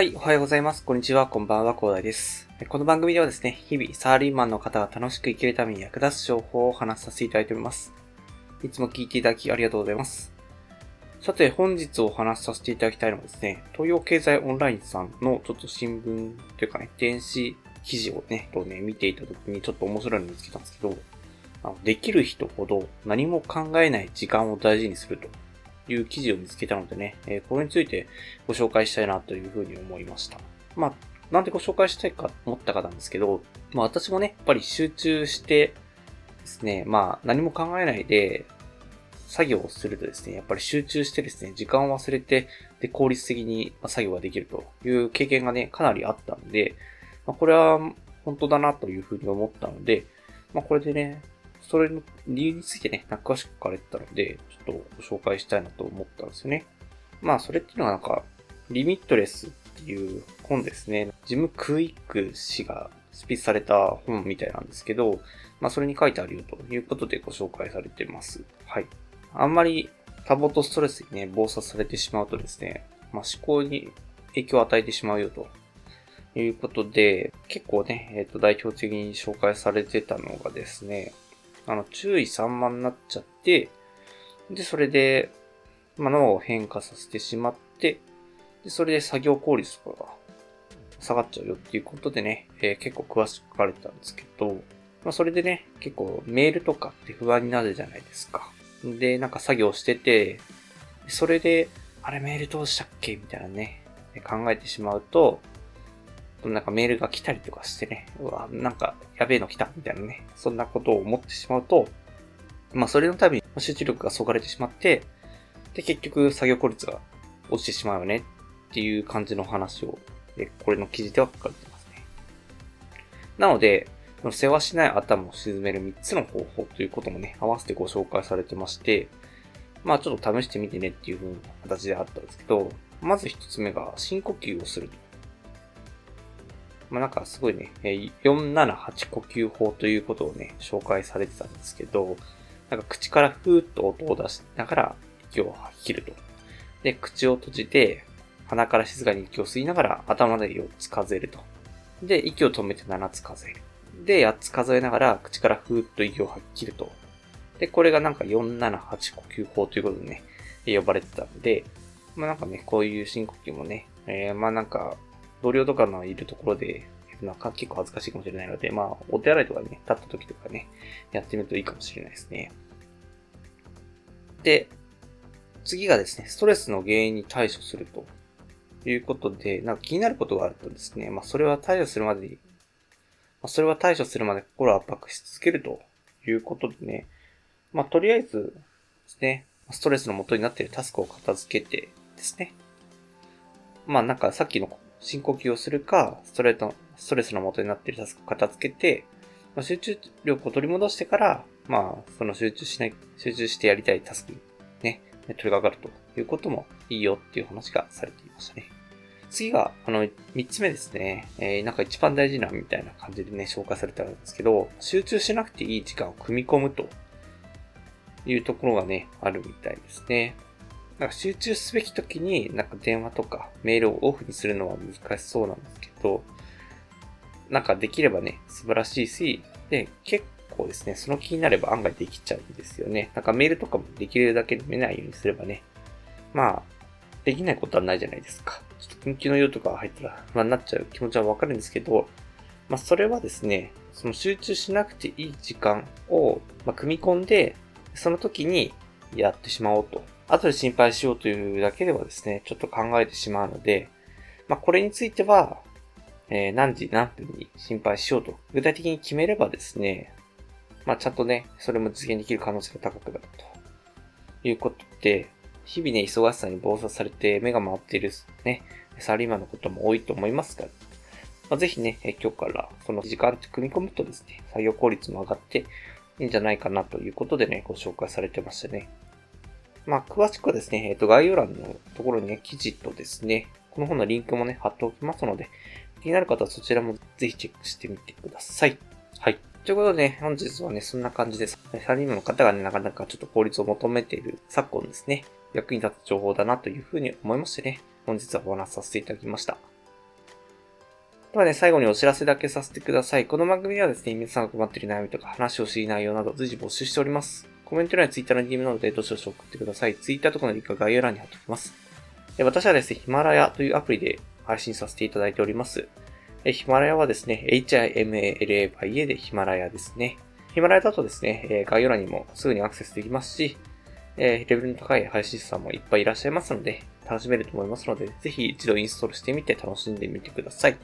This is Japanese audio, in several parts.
はい、おはようございます。こんにちは、こんばんは、広大です。この番組ではですね、日々サラリーマンの方が楽しく生きるために役立つ情報を話させていただいております。いつも聞いていただきありがとうございます。さて、本日お話しさせていただきたいのはですね、東洋経済オンラインさんのちょっと新聞というかね、電子記事をね、とね、見ていた時にちょっと面白いの見つけたんですけど、あのできる人ほど何も考えない時間を大事にするという記事を見つけたのでね、え、これについてご紹介したいなというふうに思いました。まあ、なんでご紹介したいかと思ったかなんですけど、まあ私もね、やっぱり集中してですね、まあ何も考えないで作業をするとですね、やっぱり集中してですね、時間を忘れて、で、効率的に作業ができるという経験がね、かなりあったんで、まあ、これは本当だなというふうに思ったので、まあこれでね、それの理由についてね、詳しく書かれてたので、ちょっとご紹介したいなと思ったんですよね。まあ、それっていうのはなんか、リミットレスっていう本ですね。ジム・クイック氏が執筆された本みたいなんですけど、まあ、それに書いてあるよということでご紹介されてます。はい。あんまり多忙とストレスにね、暴殺されてしまうとですね、まあ、思考に影響を与えてしまうよということで、結構ね、えっ、ー、と、代表的に紹介されてたのがですね、あの、注意散漫になっちゃって、で、それで、まあ、脳を変化させてしまって、で、それで作業効率とかが下がっちゃうよっていうことでね、えー、結構詳しく書かれたんですけど、まあ、それでね、結構メールとかって不安になるじゃないですか。で、なんか作業してて、それで、あれメールどうしたっけみたいなね、考えてしまうと、なんかメールが来たりとかしてね、うわ、なんかやべえの来たみたいなね、そんなことを思ってしまうと、まあそれのために集中力がそがれてしまって、で、結局作業効率が落ちてしまうよねっていう感じの話を、これの記事では書かれてますね。なので、世話しない頭を沈める3つの方法ということもね、合わせてご紹介されてまして、まあちょっと試してみてねっていう風な形であったんですけど、まず1つ目が深呼吸をすると。まあ、なんかすごいね、478呼吸法ということをね、紹介されてたんですけど、なんか口からふーっと音を出しながら息を吐き切ると。で、口を閉じて、鼻から静かに息を吸いながら頭で4つ数えると。で、息を止めて7つ数える。で、8つ数えながら口からふーっと息を吐き切ると。で、これがなんか478呼吸法ということでね、呼ばれてたんで、まあなんかね、こういう深呼吸もね、えー、まあなんか、同僚とかのいるところで、なんか結構恥ずかしいかもしれないので、まあ、お手洗いとかね、立った時とかね、やってみるといいかもしれないですね。で、次がですね、ストレスの原因に対処するということで、なんか気になることがあるとですね、まあそれは対処するまでに、まあそれは対処するまで心を圧迫し続けるということでね、まあとりあえずですね、ストレスの元になっているタスクを片付けてですね、まあなんかさっきの深呼吸をするか、ストレート、ストレスの元になっているタスクを片付けて、まあ、集中力を取り戻してから、まあ、その集中しない、集中してやりたいタスクにね、取り掛かるということもいいよっていう話がされていましたね。次が、あの、三つ目ですね。えー、なんか一番大事なみたいな感じでね、紹介されてあるんですけど、集中しなくていい時間を組み込むというところがね、あるみたいですね。なんか集中すべき時になんか電話とかメールをオフにするのは難しそうなんですけど、なんかできればね、素晴らしいし、で、結構ですね、その気になれば案外できちゃうんですよね。なんかメールとかもできるだけ見ないようにすればね、まあ、できないことはないじゃないですか。ちょっと緊急の用とか入ったら不安になっちゃう気持ちはわかるんですけど、まあそれはですね、その集中しなくていい時間を、ま、組み込んで、その時にやってしまおうと。後で心配しようというだけではですね、ちょっと考えてしまうので、まあ、これについては、えー、何時何分に心配しようと、具体的に決めればですね、まあ、ちゃんとね、それも実現できる可能性が高くなると。いうことで、日々ね、忙しさに暴殺されて目が回っているね、サラリーマンのことも多いと思いますから、まあ、ぜひね、今日からその時間って組み込むとですね、作業効率も上がっていいんじゃないかなということでね、ご紹介されてましたね。まあ、詳しくはですね、えっ、と、概要欄のところにね、記事とですね、この本のリンクもね、貼っておきますので、気になる方はそちらもぜひチェックしてみてください。はい。ということで、ね、本日はね、そんな感じです。サラリーマンの方がね、なかなかちょっと効率を求めている昨今ですね、役に立つ情報だなというふうに思いましてね、本日はお話しさせていただきました。ではね、最後にお知らせだけさせてください。この番組ではですね、皆さんが困っている悩みとか話をしい内容など随時募集しております。コメント欄や Twitter の DM などでどしどし送ってください。Twitter とかのリンクは概要欄に貼っておきます。私はですね、ヒマラヤというアプリで配信させていただいております。ヒマラヤはですね、 HIMALAYA でヒマラヤですね。ヒマラヤだとですね、概要欄にもすぐにアクセスできますし、レベルの高い配信者さんもいっぱいいらっしゃいますので、楽しめると思いますので、ぜひ一度インストールしてみて楽しんでみてください。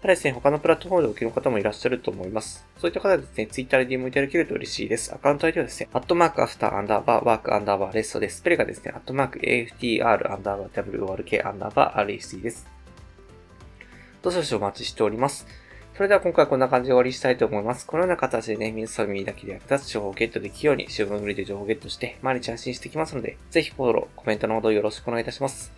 ただですね、他のプラットフォームでお聞きの方もいらっしゃると思います。そういった方はですね、Twitter で DM いただけると嬉しいです。アカウント ID はですね、アットマークアフターアンダーバーワークアンダーバーレストです。スペルがですね、アットマーク AFTR アンダーバー WORK アンダーバー RST です。どうぞお待ちしております。それでは今回はこんな感じで終わりしたいと思います。このような形でね、皆さん耳だけで役立つ情報をゲットできるように、週分ぐりで情報をゲットして、毎日配信していきますので、ぜひフォロー、コメントのほどよろしくお願いいたします。